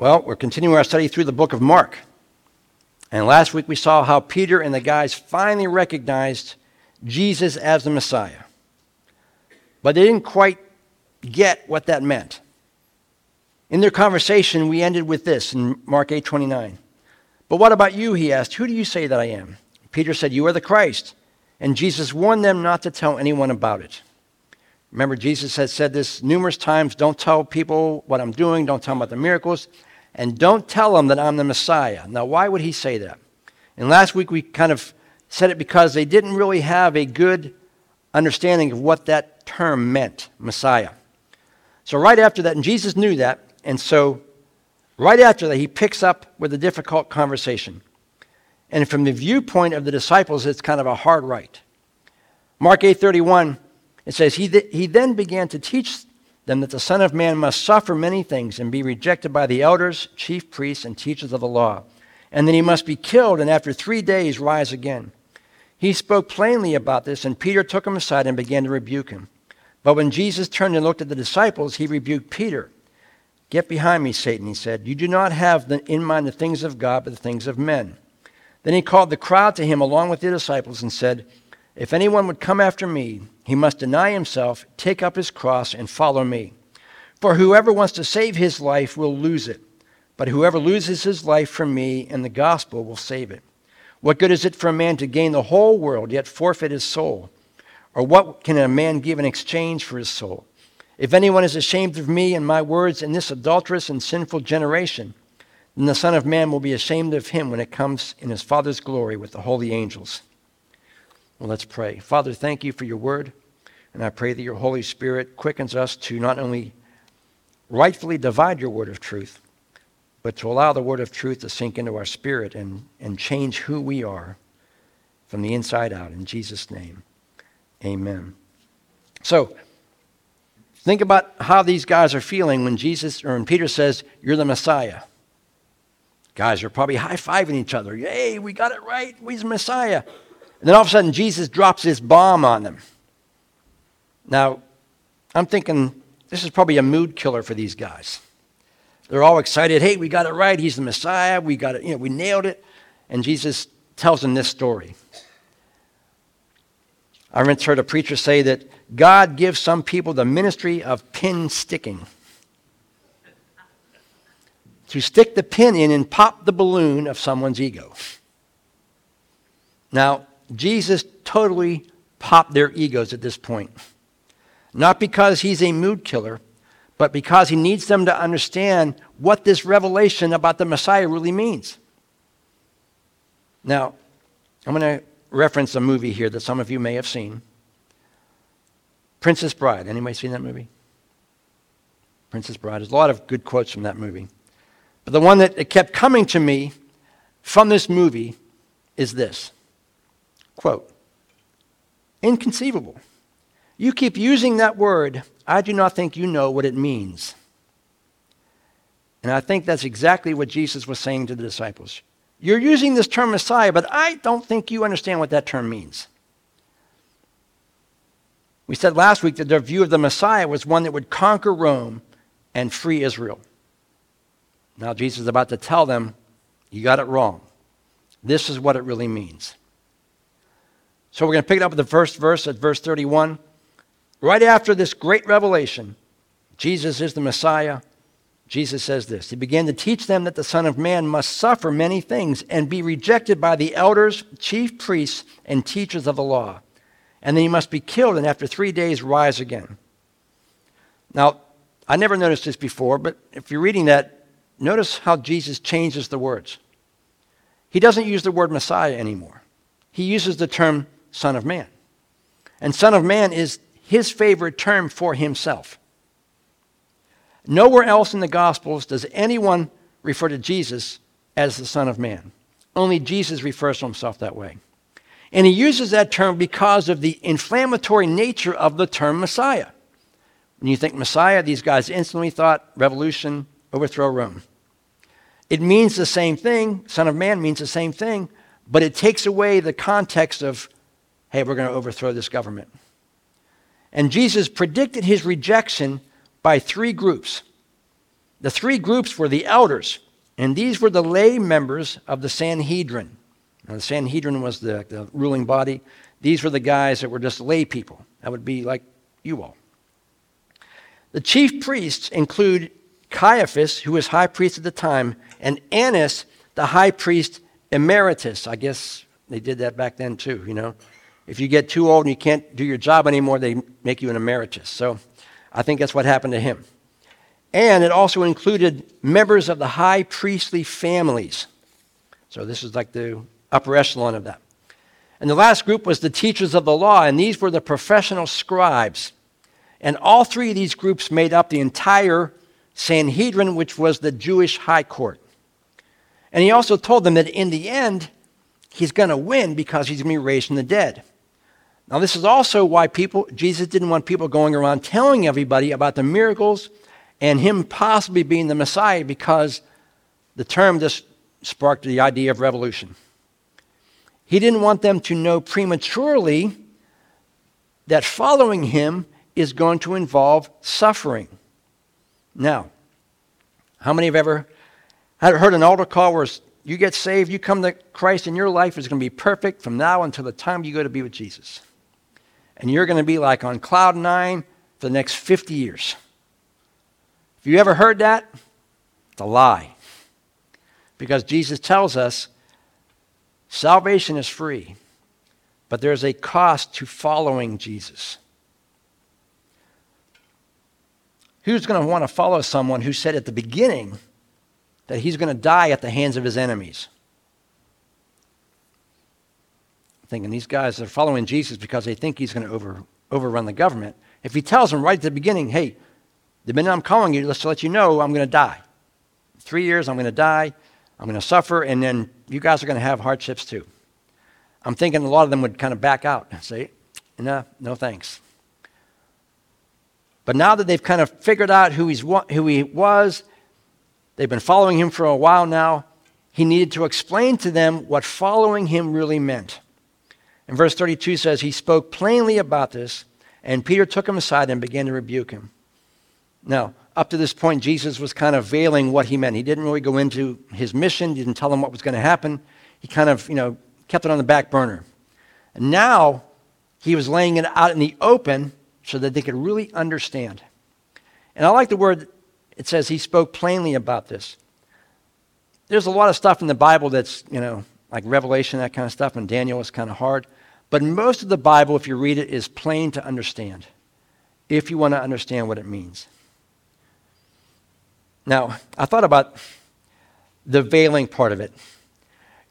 Well, we're continuing our study through the book of Mark. And last week we saw how Peter and the guys finally recognized Jesus as the Messiah. But they didn't quite get what that meant. In their conversation, we ended with this in Mark 8:29. But what about you? He asked. Who do you say that I am? Peter said, You are the Christ. And Jesus warned them not to tell anyone about it. Remember, Jesus had said this numerous times don't tell people what I'm doing, don't tell them about the miracles, and don't tell them that I'm the Messiah. Now, why would he say that? And last week we kind of said it because they didn't really have a good understanding of what that term meant, Messiah. So, right after that, and Jesus knew that, and so right after that, he picks up with a difficult conversation. And from the viewpoint of the disciples, it's kind of a hard right. Mark 8:31 it says he, th- he then began to teach that the son of man must suffer many things and be rejected by the elders, chief priests and teachers of the law, and then he must be killed and after 3 days rise again. He spoke plainly about this and Peter took him aside and began to rebuke him. But when Jesus turned and looked at the disciples, he rebuked Peter. Get behind me, Satan, he said. You do not have in mind the things of God, but the things of men. Then he called the crowd to him along with the disciples and said, If anyone would come after me, he must deny himself, take up his cross, and follow me. For whoever wants to save his life will lose it, but whoever loses his life for me and the gospel will save it. What good is it for a man to gain the whole world, yet forfeit his soul? Or what can a man give in exchange for his soul? If anyone is ashamed of me and my words in this adulterous and sinful generation, then the Son of Man will be ashamed of him when it comes in his Father's glory with the holy angels. Well, let's pray. Father, thank you for your word. And I pray that your Holy Spirit quickens us to not only rightfully divide your word of truth, but to allow the word of truth to sink into our spirit and, and change who we are from the inside out. In Jesus' name, amen. So, think about how these guys are feeling when Jesus or when Peter says, You're the Messiah. Guys are probably high fiving each other. Yay, we got it right. He's the Messiah. And then all of a sudden, Jesus drops this bomb on them. Now, I'm thinking this is probably a mood killer for these guys. They're all excited. Hey, we got it right. He's the Messiah. We got it. You know, we nailed it. And Jesus tells them this story. I once heard a preacher say that God gives some people the ministry of pin sticking to stick the pin in and pop the balloon of someone's ego. Now, Jesus totally popped their egos at this point. Not because he's a mood killer, but because he needs them to understand what this revelation about the Messiah really means. Now, I'm going to reference a movie here that some of you may have seen. Princess Bride. Anybody seen that movie? Princess Bride. There's a lot of good quotes from that movie. But the one that kept coming to me from this movie is this quote, inconceivable. You keep using that word. I do not think you know what it means. And I think that's exactly what Jesus was saying to the disciples. You're using this term Messiah, but I don't think you understand what that term means. We said last week that their view of the Messiah was one that would conquer Rome and free Israel. Now, Jesus is about to tell them, you got it wrong. This is what it really means. So we're going to pick it up with the first verse at verse 31. Right after this great revelation, Jesus is the Messiah. Jesus says this He began to teach them that the Son of Man must suffer many things and be rejected by the elders, chief priests, and teachers of the law. And then he must be killed and after three days rise again. Now, I never noticed this before, but if you're reading that, Notice how Jesus changes the words. He doesn't use the word Messiah anymore. He uses the term Son of Man. And Son of Man is his favorite term for himself. Nowhere else in the Gospels does anyone refer to Jesus as the Son of Man. Only Jesus refers to himself that way. And he uses that term because of the inflammatory nature of the term Messiah. When you think Messiah, these guys instantly thought revolution, overthrow Rome. It means the same thing. Son of Man means the same thing, but it takes away the context of, hey, we're going to overthrow this government. And Jesus predicted his rejection by three groups. The three groups were the elders, and these were the lay members of the Sanhedrin. Now, the Sanhedrin was the, the ruling body. These were the guys that were just lay people. That would be like you all. The chief priests include Caiaphas, who was high priest at the time, and Annas, the high priest emeritus. I guess they did that back then too, you know. If you get too old and you can't do your job anymore, they make you an emeritus. So I think that's what happened to him. And it also included members of the high priestly families. So this is like the upper echelon of that. And the last group was the teachers of the law, and these were the professional scribes. And all three of these groups made up the entire Sanhedrin, which was the Jewish high court. And he also told them that in the end, he's going to win because he's going to be raised from the dead. Now, this is also why people, Jesus didn't want people going around telling everybody about the miracles and him possibly being the Messiah because the term just sparked the idea of revolution. He didn't want them to know prematurely that following him is going to involve suffering. Now, how many have ever heard an altar call where you get saved, you come to Christ, and your life is going to be perfect from now until the time you go to be with Jesus? And you're going to be like on cloud nine for the next 50 years. If you ever heard that, it's a lie. Because Jesus tells us salvation is free, but there's a cost to following Jesus. Who's going to want to follow someone who said at the beginning that he's going to die at the hands of his enemies? I'm thinking these guys are following Jesus because they think he's going to over, overrun the government. If he tells them right at the beginning, hey, the minute I'm calling you, let's let you know I'm going to die. Three years, I'm going to die. I'm going to suffer, and then you guys are going to have hardships too. I'm thinking a lot of them would kind of back out and say, no, no thanks. But now that they've kind of figured out who, he's, who he was, they've been following him for a while now, he needed to explain to them what following him really meant. And verse 32 says, He spoke plainly about this, and Peter took him aside and began to rebuke him. Now, up to this point, Jesus was kind of veiling what he meant. He didn't really go into his mission, didn't tell them what was going to happen. He kind of, you know, kept it on the back burner. And now he was laying it out in the open so that they could really understand. And I like the word, it says he spoke plainly about this. There's a lot of stuff in the Bible that's, you know, like Revelation, that kind of stuff, and Daniel is kind of hard. But most of the Bible, if you read it, is plain to understand if you want to understand what it means. Now, I thought about the veiling part of it.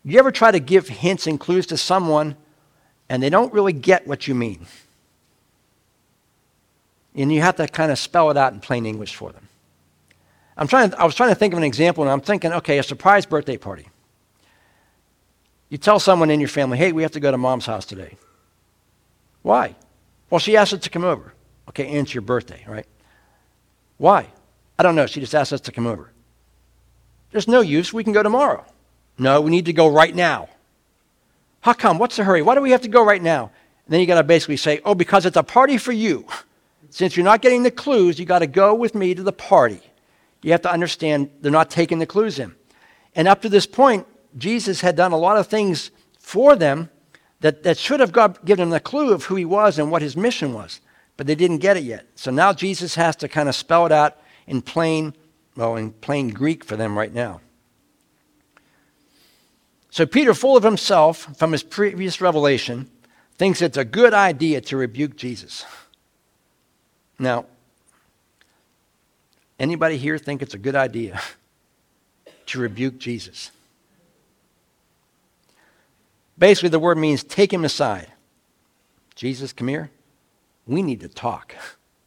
You ever try to give hints and clues to someone and they don't really get what you mean? And you have to kind of spell it out in plain English for them. I'm trying I was trying to think of an example, and I'm thinking, okay, a surprise birthday party. You tell someone in your family, hey, we have to go to mom's house today. Why? Well, she asked us to come over. Okay, and it's your birthday, right? Why? I don't know. She just asked us to come over. There's no use. We can go tomorrow. No, we need to go right now. How come? What's the hurry? Why do we have to go right now? And then you got to basically say, oh, because it's a party for you. Since you're not getting the clues, you got to go with me to the party. You have to understand they're not taking the clues in. And up to this point, Jesus had done a lot of things for them that, that should have got, given them the clue of who he was and what his mission was, but they didn't get it yet. So now Jesus has to kind of spell it out in plain, well, in plain Greek for them right now. So Peter, full of himself from his previous revelation, thinks it's a good idea to rebuke Jesus. Now, anybody here think it's a good idea to rebuke Jesus? Basically, the word means take him aside. Jesus, come here. We need to talk.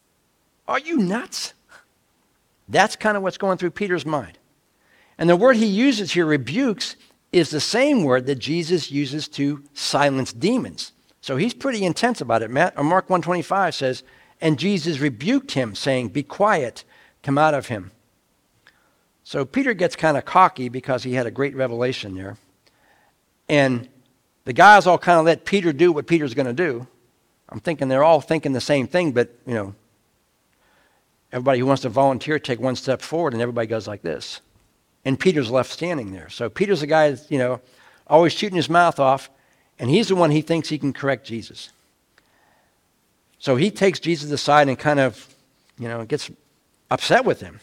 Are you nuts? That's kind of what's going through Peter's mind. And the word he uses here, rebukes, is the same word that Jesus uses to silence demons. So he's pretty intense about it. Matt, or Mark 125 says, and Jesus rebuked him, saying, Be quiet, come out of him. So Peter gets kind of cocky because he had a great revelation there. And the guys all kind of let Peter do what Peter's going to do. I'm thinking they're all thinking the same thing, but, you know, everybody who wants to volunteer take one step forward, and everybody goes like this. And Peter's left standing there. So Peter's the guy that's, you know, always shooting his mouth off, and he's the one he thinks he can correct Jesus. So he takes Jesus aside and kind of, you know, gets upset with him.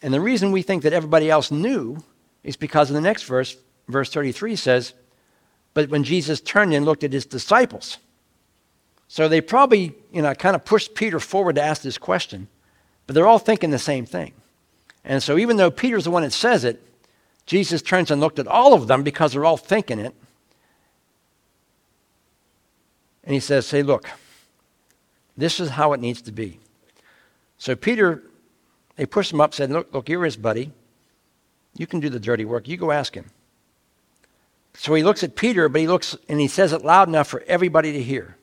And the reason we think that everybody else knew is because in the next verse, verse 33 says, But when Jesus turned and looked at his disciples, so they probably, you know, kind of pushed Peter forward to ask this question, but they're all thinking the same thing. And so even though Peter's the one that says it, Jesus turns and looked at all of them because they're all thinking it. And he says, Hey, look, this is how it needs to be. So Peter, they pushed him up, said, Look, look, you're his buddy. You can do the dirty work. You go ask him. So he looks at Peter, but he looks and he says it loud enough for everybody to hear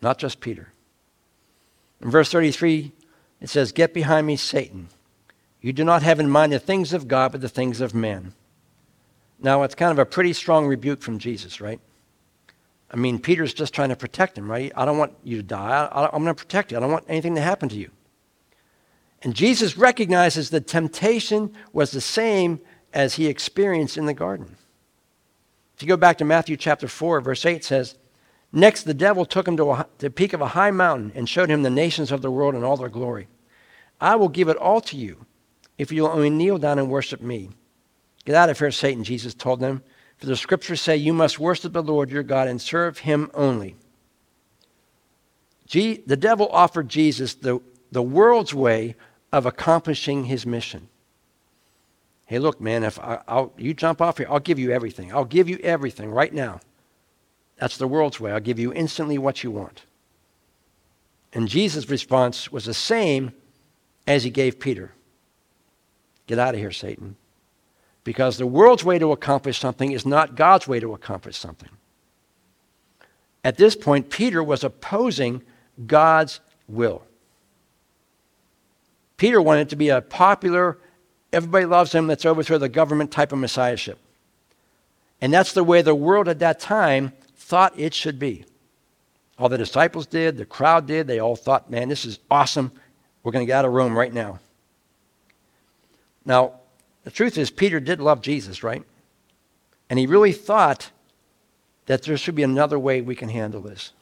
not just Peter. In verse 33, it says, Get behind me, Satan. You do not have in mind the things of God, but the things of men. Now, it's kind of a pretty strong rebuke from Jesus, right? I mean, Peter's just trying to protect him, right? I don't want you to die. I, am going to protect you. I don't want anything to happen to you. And Jesus recognizes the temptation was the same as he experienced in the garden. If you go back to Matthew chapter 4, verse 8 says, Next, the devil took him to, a, the peak of a high mountain and showed him the nations of the world in all their glory. I will give it all to you if you'll only kneel down and worship me. Get out of here, Satan, Jesus told them. For the scriptures say you must worship the Lord your God and serve him only. G- the devil offered Jesus the, the world's way of accomplishing his mission. Hey, look, man, if I, I'll, you jump off here, I'll give you everything. I'll give you everything right now. That's the world's way. I'll give you instantly what you want. And Jesus' response was the same as he gave Peter Get out of here, Satan. Because the world's way to accomplish something is not God's way to accomplish something. At this point, Peter was opposing God's will. Peter wanted to be a popular, everybody loves him, let's overthrow the government type of messiahship. And that's the way the world at that time thought it should be. All the disciples did, the crowd did. They all thought, man, this is awesome. We're going to get out of Rome right now. Now, the truth is, Peter did love Jesus, right? And he really thought that there should be another way we can handle this.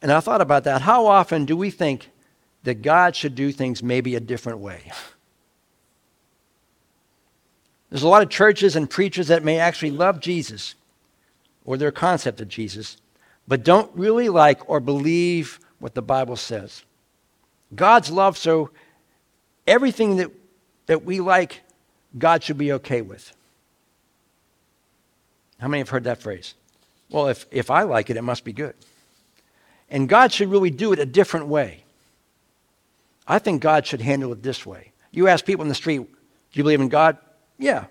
And I thought about that. How often do we think that God should do things maybe a different way? There's a lot of churches and preachers that may actually love Jesus or their concept of Jesus, but don't really like or believe what the Bible says. God's love, so everything that, that we like, God should be okay with. How many have heard that phrase? Well, if, if I like it, it must be good. And God should really do it a different way. I think God should handle it this way. You ask people in the street, do you believe in God? Yeah.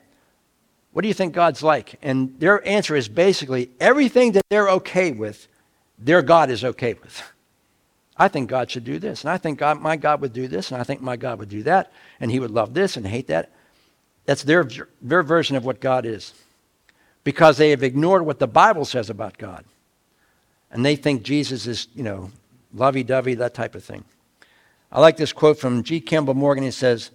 What do you think God's like? And their answer is basically everything that they're okay with, their God is okay with. I think God should do this, and I think God, my God would do this, and I think my God would do that, and he would love this and hate that. That's their, their version of what God is. Because they have ignored what the Bible says about God. And they think Jesus is, you know, lovey dovey, that type of thing. I like this quote from G. Campbell Morgan. He says,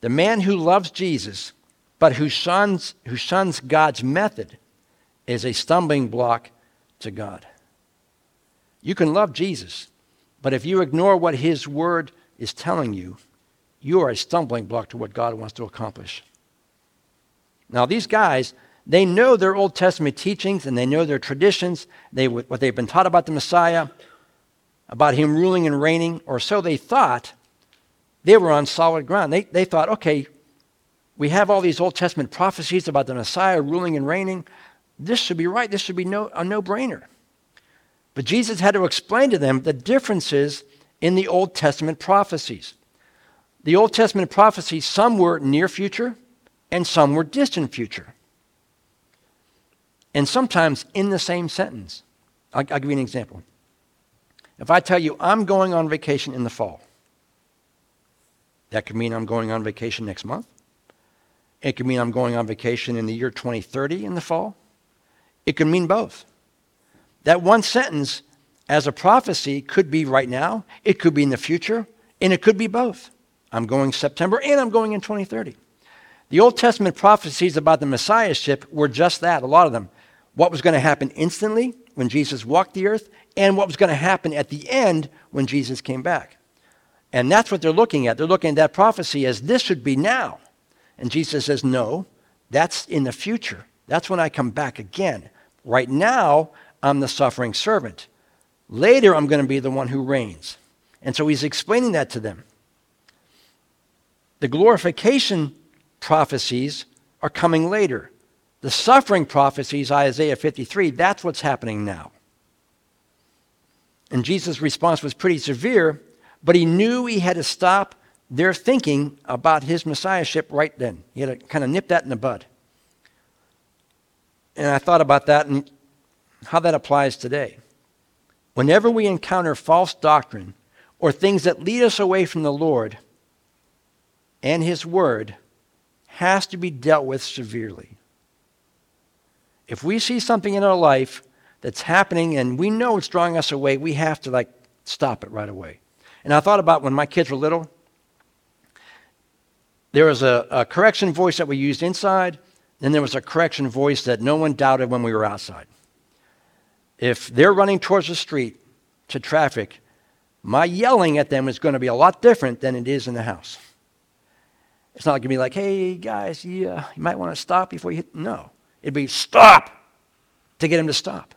The man who loves Jesus but who shuns, who shuns God's method is a stumbling block to God. You can love Jesus, but if you ignore what his word is telling you, you are a stumbling block to what God wants to accomplish. Now, these guys, they know their Old Testament teachings and they know their traditions, they, what they've been taught about the Messiah, about him ruling and reigning, or so they thought. They were on solid ground. They, they thought, okay, we have all these Old Testament prophecies about the Messiah ruling and reigning. This should be right. This should be no, a no brainer. But Jesus had to explain to them the differences in the Old Testament prophecies. The Old Testament prophecies, some were near future and some were distant future. And sometimes in the same sentence. I'll, I'll give you an example. If I tell you I'm going on vacation in the fall, that could mean I'm going on vacation next month. It could mean I'm going on vacation in the year 2030 in the fall. It could mean both. That one sentence as a prophecy could be right now, it could be in the future, and it could be both. I'm going September and I'm going in 2030. The Old Testament prophecies about the Messiahship were just that, a lot of them. What was going to happen instantly when Jesus walked the earth, and what was going to happen at the end when Jesus came back. And that's what they're looking at. They're looking at that prophecy as this should be now. And Jesus says, no, that's in the future. That's when I come back again. Right now, I'm the suffering servant. Later, I'm going to be the one who reigns. And so he's explaining that to them. The glorification prophecies are coming later. The suffering prophecies, Isaiah 53, that's what's happening now. And Jesus' response was pretty severe, but he knew he had to stop their thinking about his messiahship right then. He had to kind of nip that in the bud. And I thought about that and how that applies today. Whenever we encounter false doctrine or things that lead us away from the Lord and his word, has to be dealt with severely. If we see something in our life that's happening and we know it's drawing us away, we have to like stop it right away. And I thought about when my kids were little, there was a, a correction voice that we used inside, then there was a correction voice that no one doubted when we were outside. If they're running towards the street to traffic, my yelling at them is going to be a lot different than it is in the house. It's not going to be like, hey, guys, yeah, you might want to stop before you hit. No. It'd be stop to get him to stop.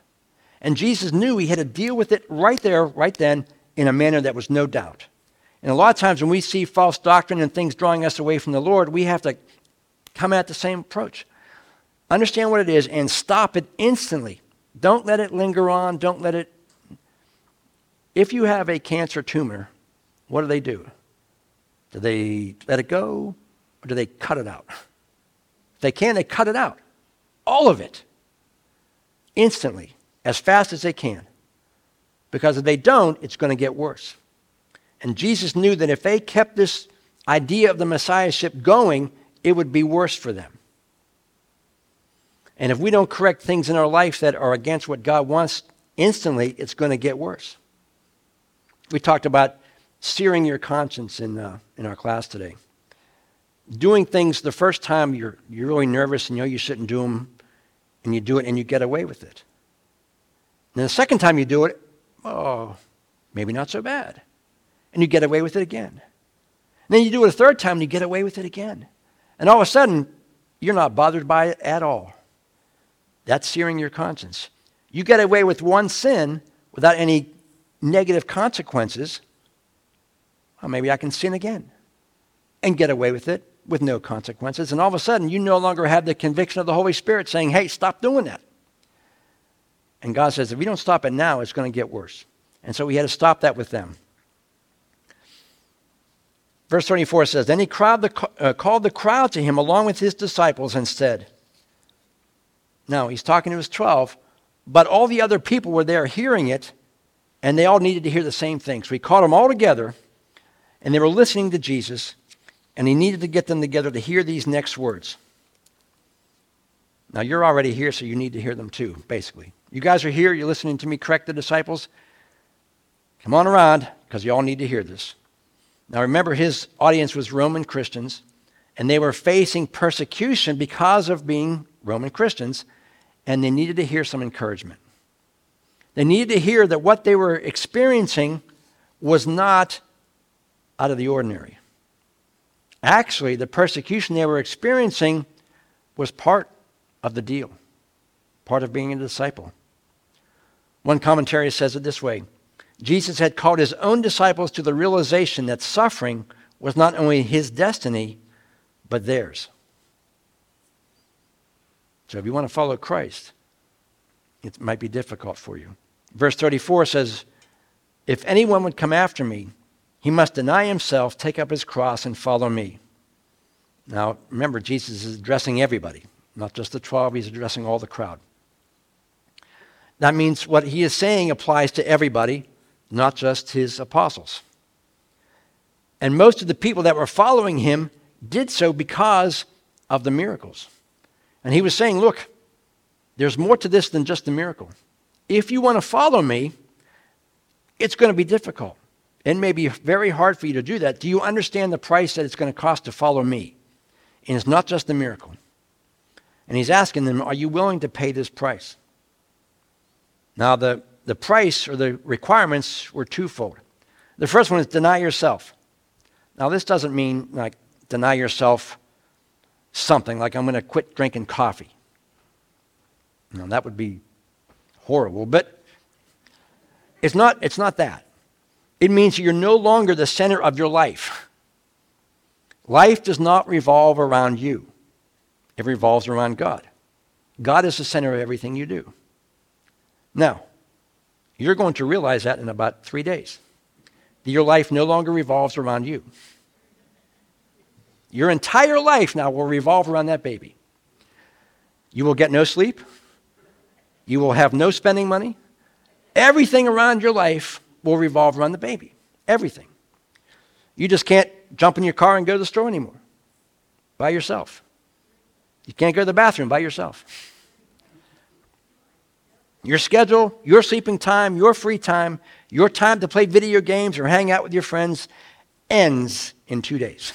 And Jesus knew he had to deal with it right there, right then, in a manner that was no doubt. And a lot of times when we see false doctrine and things drawing us away from the Lord, we have to come at the same approach. Understand what it is and stop it instantly. Don't let it linger on. Don't let it. If you have a cancer tumor, what do they do? Do they let it go or do they cut it out? If they can, they cut it out. All of it. Instantly, as fast as they can. Because if they don't, it's going to get worse. And Jesus knew that if they kept this idea of the Messiahship going, it would be worse for them. And if we don't correct things in our life that are against what God wants instantly, it's going to get worse. We talked about searing your conscience in, uh, in our class today. Doing things the first time you're, you're really nervous and you know you shouldn't do them, and you do it and you get away with it. And the second time you do it, oh, maybe not so bad. And you get away with it again. And then you do it a third time and you get away with it again. And all of a sudden, you're not bothered by it at all. That's searing your conscience. You get away with one sin without any negative consequences. Well, maybe I can sin again and get away with it with no consequences. And all of a sudden, you no longer have the conviction of the Holy Spirit saying, hey, stop doing that. And God says, if we don't stop it now, it's going to get worse. And so we had to stop that with them. Verse 24 says, Then he the, uh, called the crowd to him along with his disciples and said, Now, he's talking to his 12, but all the other people were there hearing it, and they all needed to hear the same thing. So he called them all together, and they were listening to Jesus, and he needed to get them together to hear these next words. Now, you're already here, so you need to hear them too, basically. You guys are here, you're listening to me correct the disciples. Come on around, because you all need to hear this. Now, remember, his audience was Roman Christians, and they were facing persecution because of being Roman Christians, and they needed to hear some encouragement. They needed to hear that what they were experiencing was not out of the ordinary. Actually, the persecution they were experiencing was part of the deal, part of being a disciple. One commentary says it this way Jesus had called his own disciples to the realization that suffering was not only his destiny, but theirs. So if you want to follow Christ, it might be difficult for you. Verse 34 says, If anyone would come after me, he must deny himself, take up his cross, and follow me. Now, remember, Jesus is addressing everybody, not just the 12, he's addressing all the crowd. That means what he is saying applies to everybody, not just his apostles. And most of the people that were following him did so because of the miracles. And he was saying, Look, there's more to this than just the miracle. If you want to follow me, It's going to be difficult. It may be very hard for you to do that. Do you understand the price that it's going to cost to follow me? And it's not just a miracle. And he's asking them, Are you willing to pay this price? Now, the, the price or the requirements were twofold. The first one is deny yourself. Now, this doesn't mean like deny yourself something, like I'm going to quit drinking coffee. Now, that would be horrible, but it's not, it's not that. It means you're no longer the center of your life. Life does not revolve around you, it revolves around God. God is the center of everything you do. Now, you're going to realize that in about three days. Your life no longer revolves around you. Your entire life now will revolve around that baby. You will get no sleep. You will have no spending money. Everything around your life will revolve around the baby. Everything. You just can't jump in your car and go to the store anymore by yourself. You can't go to the bathroom by yourself. Your schedule, your sleeping time, your free time, your time to play video games or hang out with your friends ends in two days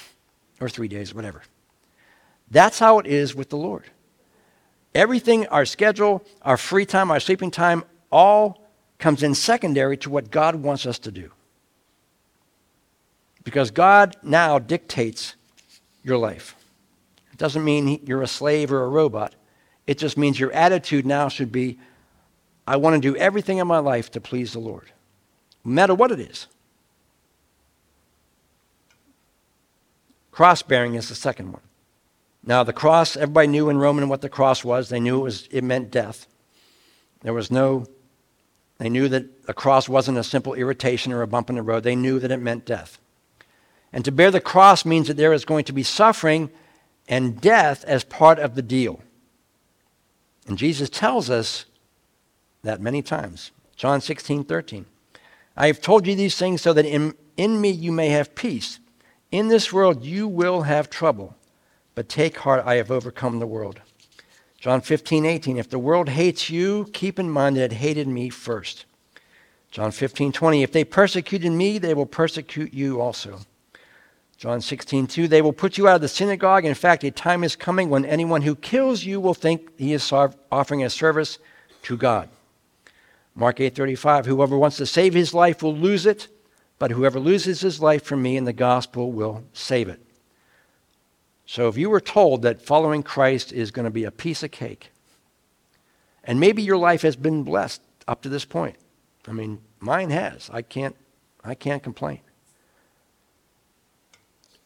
or three days, whatever. That's how it is with the Lord. Everything, our schedule, our free time, our sleeping time, all comes in secondary to what God wants us to do. Because God now dictates your life. It doesn't mean you're a slave or a robot. It just means your attitude now should be I want to do everything in my life to please the Lord, no matter what it is. Cross bearing is the second one. Now, the cross, everybody knew in Roman what the cross was. They knew it, was, it meant death. There was no, they knew that a cross wasn't a simple irritation or a bump in the road. They knew that it meant death. And to bear the cross means that there is going to be suffering and death as part of the deal. And Jesus tells us that many times. John 16, 13. I have told you these things so that in, in me you may have peace. In this world you will have trouble, but take heart, I have overcome the world. John 15, 18. If the world hates you, keep in mind that it hated me first. John 15, 20. If they persecuted me, they will persecute you also. John 16, 2. They will put you out of the synagogue. In fact, a time is coming when anyone who kills you will think he is offering a service to God. Mark 8:35 Whoever wants to save his life will lose it, but whoever loses his life for me and the gospel will save it. So if you were told that following Christ is going to be a piece of cake, and maybe your life has been blessed up to this point. I mean, mine has. I can't I can't complain.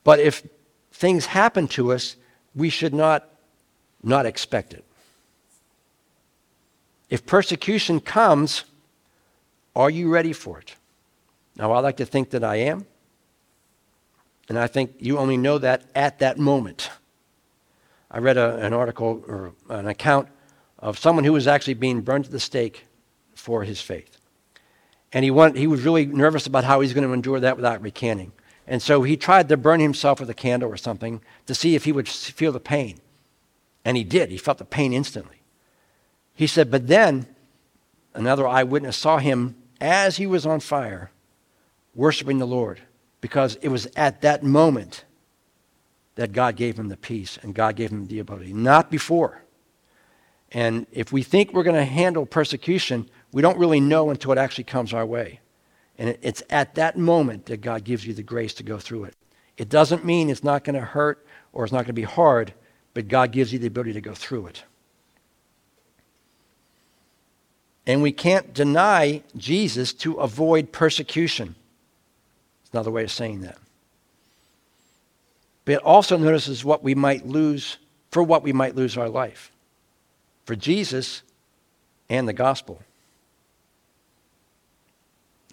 But if things happen to us, we should not not expect it. If persecution comes, are you ready for it? Now, I like to think that I am. And I think you only know that at that moment. I read a, an article or an account of someone who was actually being burned at the stake for his faith. And he, wanted, he was really nervous about how he's going to endure that without recanting. And so he tried to burn himself with a candle or something to see if he would feel the pain. And he did. He felt the pain instantly. He said, but then another eyewitness saw him as he was on fire, worshiping the Lord, because it was at that moment that God gave him the peace and God gave him the ability, not before. And if we think we're going to handle persecution, we don't really know until it actually comes our way. And it's at that moment that God gives you the grace to go through it. It doesn't mean it's not going to hurt or it's not going to be hard, but God gives you the ability to go through it. And we can't deny Jesus to avoid persecution. Another way of saying that. But it also notices what we might lose, for what we might lose our life. For Jesus and the gospel.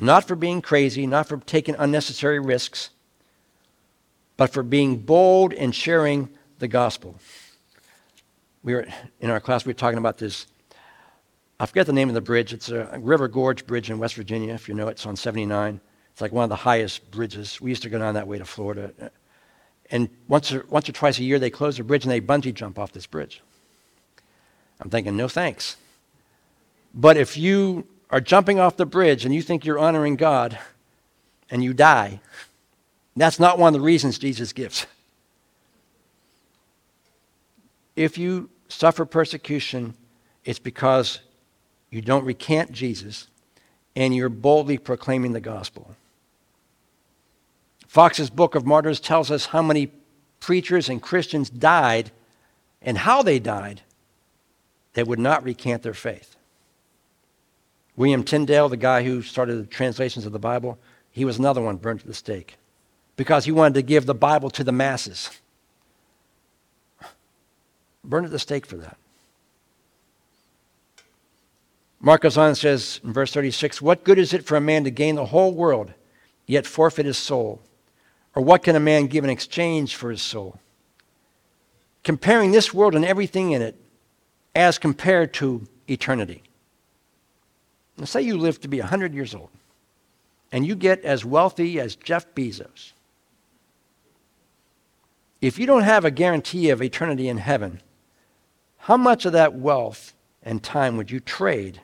Not for being crazy, not for taking unnecessary risks, but for being bold and sharing the gospel. We were in our class, we were talking about this I forget the name of the bridge. It's a River Gorge Bridge in West Virginia, if you know it. It's on 79. It's like one of the highest bridges. We used to go down that way to Florida. And once or, once or twice a year, they close the bridge and they bungee jump off this bridge. I'm thinking, no thanks. But if you are jumping off the bridge and you think you're honoring God and you die, that's not one of the reasons Jesus gives. If you suffer persecution, it's because you don't recant Jesus and you're boldly proclaiming the gospel. Fox's Book of Martyrs tells us how many preachers and Christians died and how they died that would not recant their faith. William Tyndale, the guy who started the translations of the Bible, he was another one burned at the stake because he wanted to give the Bible to the masses. Burned at the stake for that. Mark goes on and says in verse 36 What good is it for a man to gain the whole world, yet forfeit his soul? Or what can a man give in exchange for his soul? Comparing this world and everything in it as compared to eternity. Let's say you live to be 100 years old and you get as wealthy as Jeff Bezos. If you don't have a guarantee of eternity in heaven, how much of that wealth and time would you trade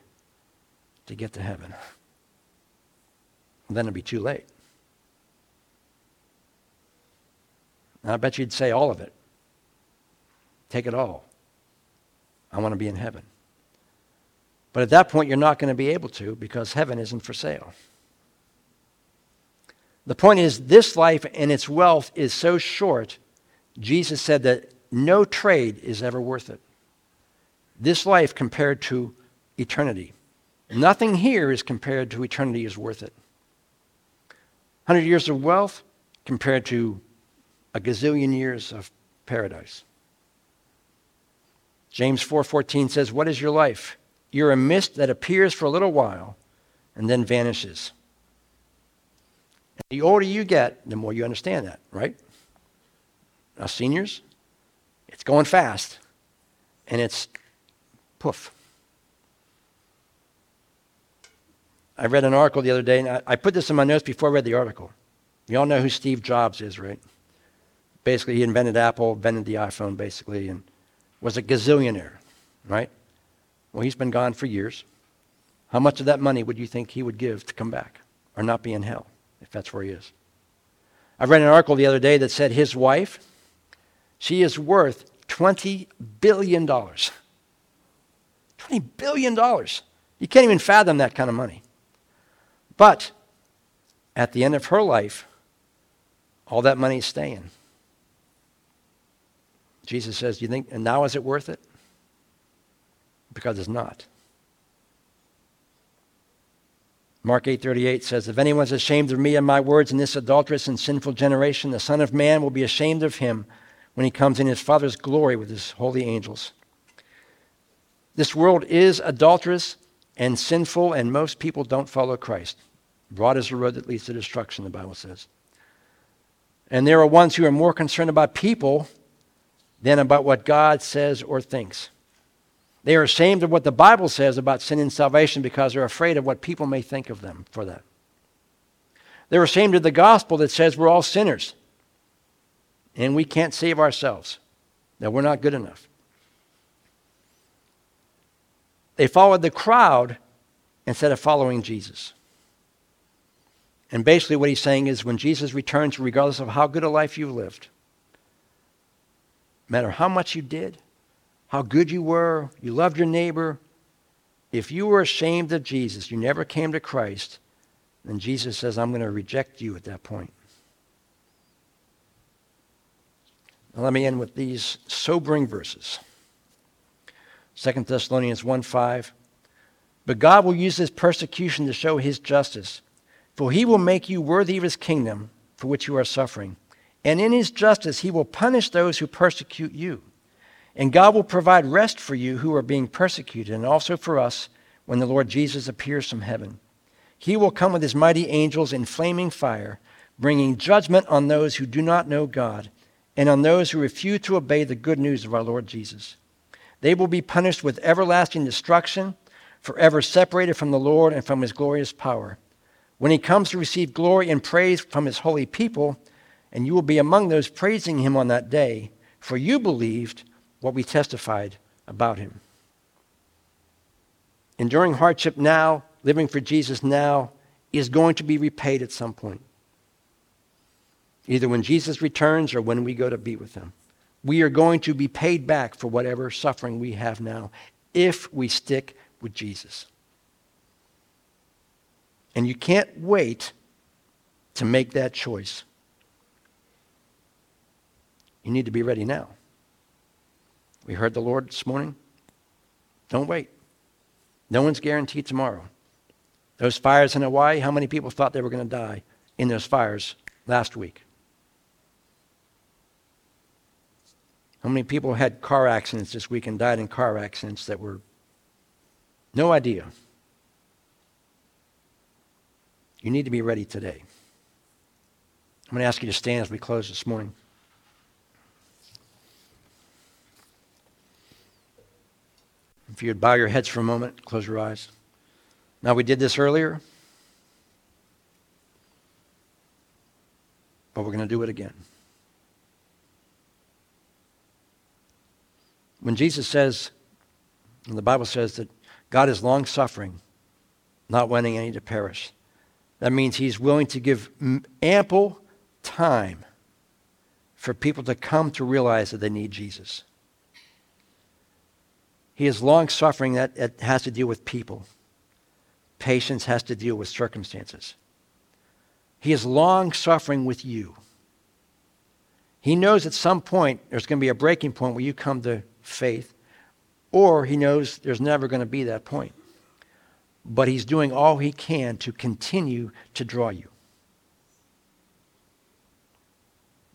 to get to heaven? then it'd be too late. And I bet you'd say all of it. Take it all. I want to be in heaven. But at that point, you're not going to be able to because heaven isn't for sale. The point is, this life and its wealth is so short, Jesus said that no trade is ever worth it. This life compared to eternity. Nothing here is compared to eternity is worth it. 100 years of wealth compared to a gazillion years of paradise. James 4:14 says, "What is your life? You're a mist that appears for a little while and then vanishes." And the older you get, the more you understand that, right? Now, seniors, it's going fast, and it's poof. I read an article the other day, and I, I put this in my notes before I read the article. You all know who Steve Jobs is, right? Basically, he invented Apple, invented the iPhone, basically, and was a gazillionaire, right? Well, he's been gone for years. How much of that money would you think he would give to come back or not be in hell, if that's where he is? I read an article the other day that said his wife, she is worth $20 billion. $20 billion. You can't even fathom that kind of money. But at the end of her life, all that money is staying. Jesus says, Do you think, and now is it worth it? Because it's not. Mark 8:38 says, "If anyone is ashamed of me and my words in this adulterous and sinful generation, the Son of Man will be ashamed of him when he comes in his Father's glory with his holy angels." This world is adulterous and sinful, and most people don't follow Christ. Broad is the road that leads to destruction, the Bible says. And there are ones who are more concerned about people than about what God says or thinks. They are ashamed of what the Bible says about sin and salvation because they're afraid of what people may think of them for that. They're ashamed of the gospel that says we're all sinners and we can't save ourselves, that we're not good enough. They followed the crowd instead of following Jesus. And basically, what he's saying is when Jesus returns, regardless of how good a life you've lived, matter how much you did, how good you were, you loved your neighbor, if you were ashamed of Jesus, you never came to Christ, then Jesus says, I'm going to reject you at that point. Now, let me end with these sobering verses. 2 Thessalonians 1 5. But God will use this persecution to show his justice, for he will make you worthy of his kingdom for which you are suffering. And in his justice, he will punish those who persecute you. And God will provide rest for you who are being persecuted, and also for us when the Lord Jesus appears from heaven. He will come with his mighty angels in flaming fire, bringing judgment on those who do not know God and on those who refuse to obey the good news of our Lord Jesus. They will be punished with everlasting destruction, forever separated from the Lord and from his glorious power. When he comes to receive glory and praise from his holy people, and you will be among those praising him on that day, for you believed what we testified about him. Enduring hardship now living for Jesus now is going to be repaid at some point. Either when Jesus returns or when we go to be with him. We are going to be paid back for whatever suffering we have now if we stick with Jesus. And you can't wait to make that choice. You need to be ready now. We heard the Lord this morning. Don't wait. No one's guaranteed tomorrow. Those fires in Hawaii, how many people thought they were going to die in those fires last week? How many people had car accidents this week and died in car accidents that were no idea? You need to be ready today. I'm going to ask you to stand as we close this morning. If you would bow your heads for a moment, close your eyes. Now, we did this earlier, but we're going to do it again. When Jesus says, and the Bible says that God is long suffering, not wanting any to perish, that means he's willing to give ample time for people to come to realize that they need Jesus. He is long suffering that, that has to deal with people. Patience has to deal with circumstances. He is long suffering with you. He knows at some point there's going to be a breaking point where you come to faith, or he knows there's never going to be that point. But he's doing all he can to continue to draw you.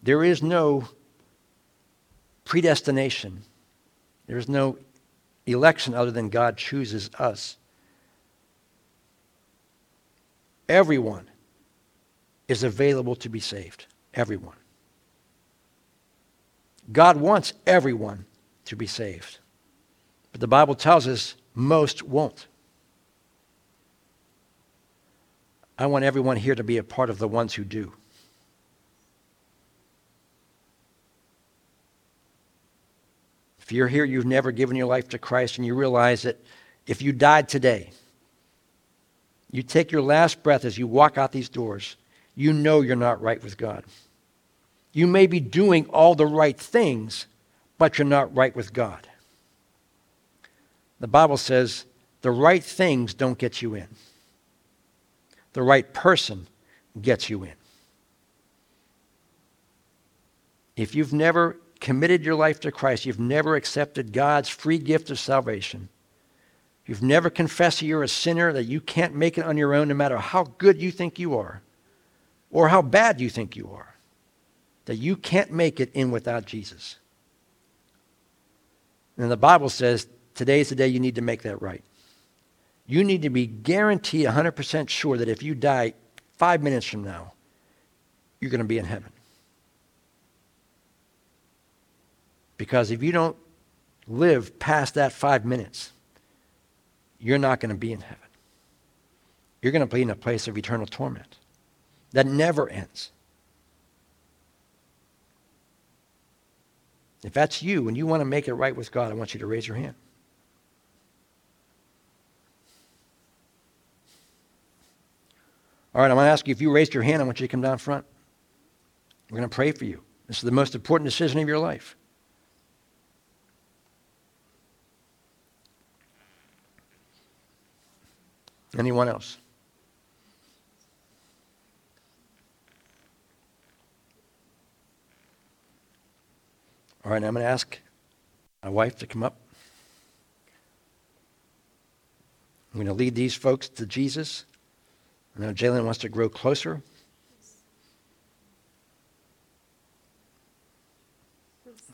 There is no predestination. There is no election other than God chooses us. Everyone is available to be saved. Everyone. God wants everyone to be saved. But the Bible tells us most won't. I want everyone here to be a part of the ones who do. If you're here, you've never given your life to Christ, and you realize that if you died today, you take your last breath as you walk out these doors, you know you're not right with God. You may be doing all the right things, but you're not right with God. The Bible says the right things don't get you in, the right person gets you in. If you've never committed your life to Christ, you've never accepted God's free gift of salvation, you've never confessed that you're a sinner, that you can't make it on your own no matter how good you think you are or how bad you think you are, that you can't make it in without Jesus. And the Bible says today's the day you need to make that right. You need to be guaranteed 100% sure that if you die five minutes from now, you're going to be in heaven. Because if you don't live past that five minutes, you're not going to be in heaven. You're going to be in a place of eternal torment that never ends. If that's you and you want to make it right with God, I want you to raise your hand. All right, I'm going to ask you if you raised your hand, I want you to come down front. We're going to pray for you. This is the most important decision of your life. Anyone else? All right, I'm going to ask my wife to come up. I'm going to lead these folks to Jesus. I know Jalen wants to grow closer.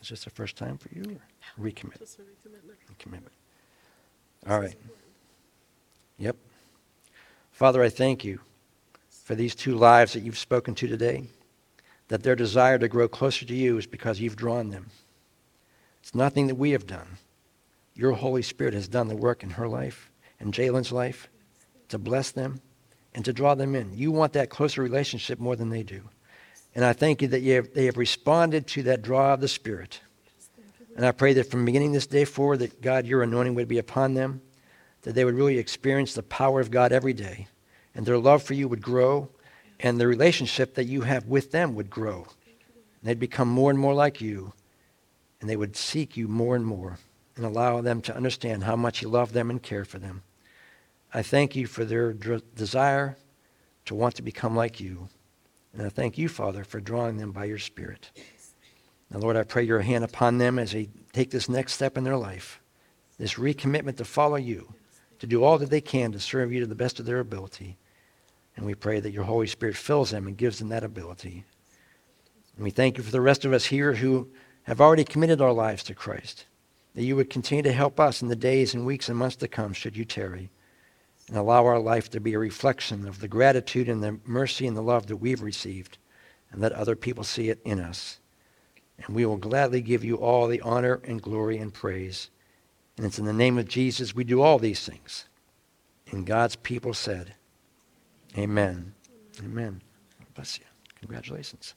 Is this the first time for you? Or recommit? Just a recommitment. Recommitment. All right. Yep. Father, I thank you for these two lives that you've spoken to today, that their desire to grow closer to you is because you've drawn them. It's nothing that we have done. Your Holy Spirit has done the work in her life and Jalen's life to bless them and to draw them in. You want that closer relationship more than they do. And I thank you that you have, they have responded to that draw of the Spirit. And I pray that from beginning this day forward, that God, your anointing would be upon them, that they would really experience the power of God every day, and their love for you would grow, and the relationship that you have with them would grow. And they'd become more and more like you, and they would seek you more and more, and allow them to understand how much you love them and care for them. I thank you for their desire to want to become like you. And I thank you, Father, for drawing them by your Spirit. Now, Lord, I pray your hand upon them as they take this next step in their life, this recommitment to follow you, to do all that they can to serve you to the best of their ability. And we pray that your Holy Spirit fills them and gives them that ability. And we thank you for the rest of us here who have already committed our lives to Christ, that you would continue to help us in the days and weeks and months to come, should you tarry and allow our life to be a reflection of the gratitude and the mercy and the love that we've received, and let other people see it in us. And we will gladly give you all the honor and glory and praise. And it's in the name of Jesus we do all these things. And God's people said, Amen. Amen. Bless you. Congratulations.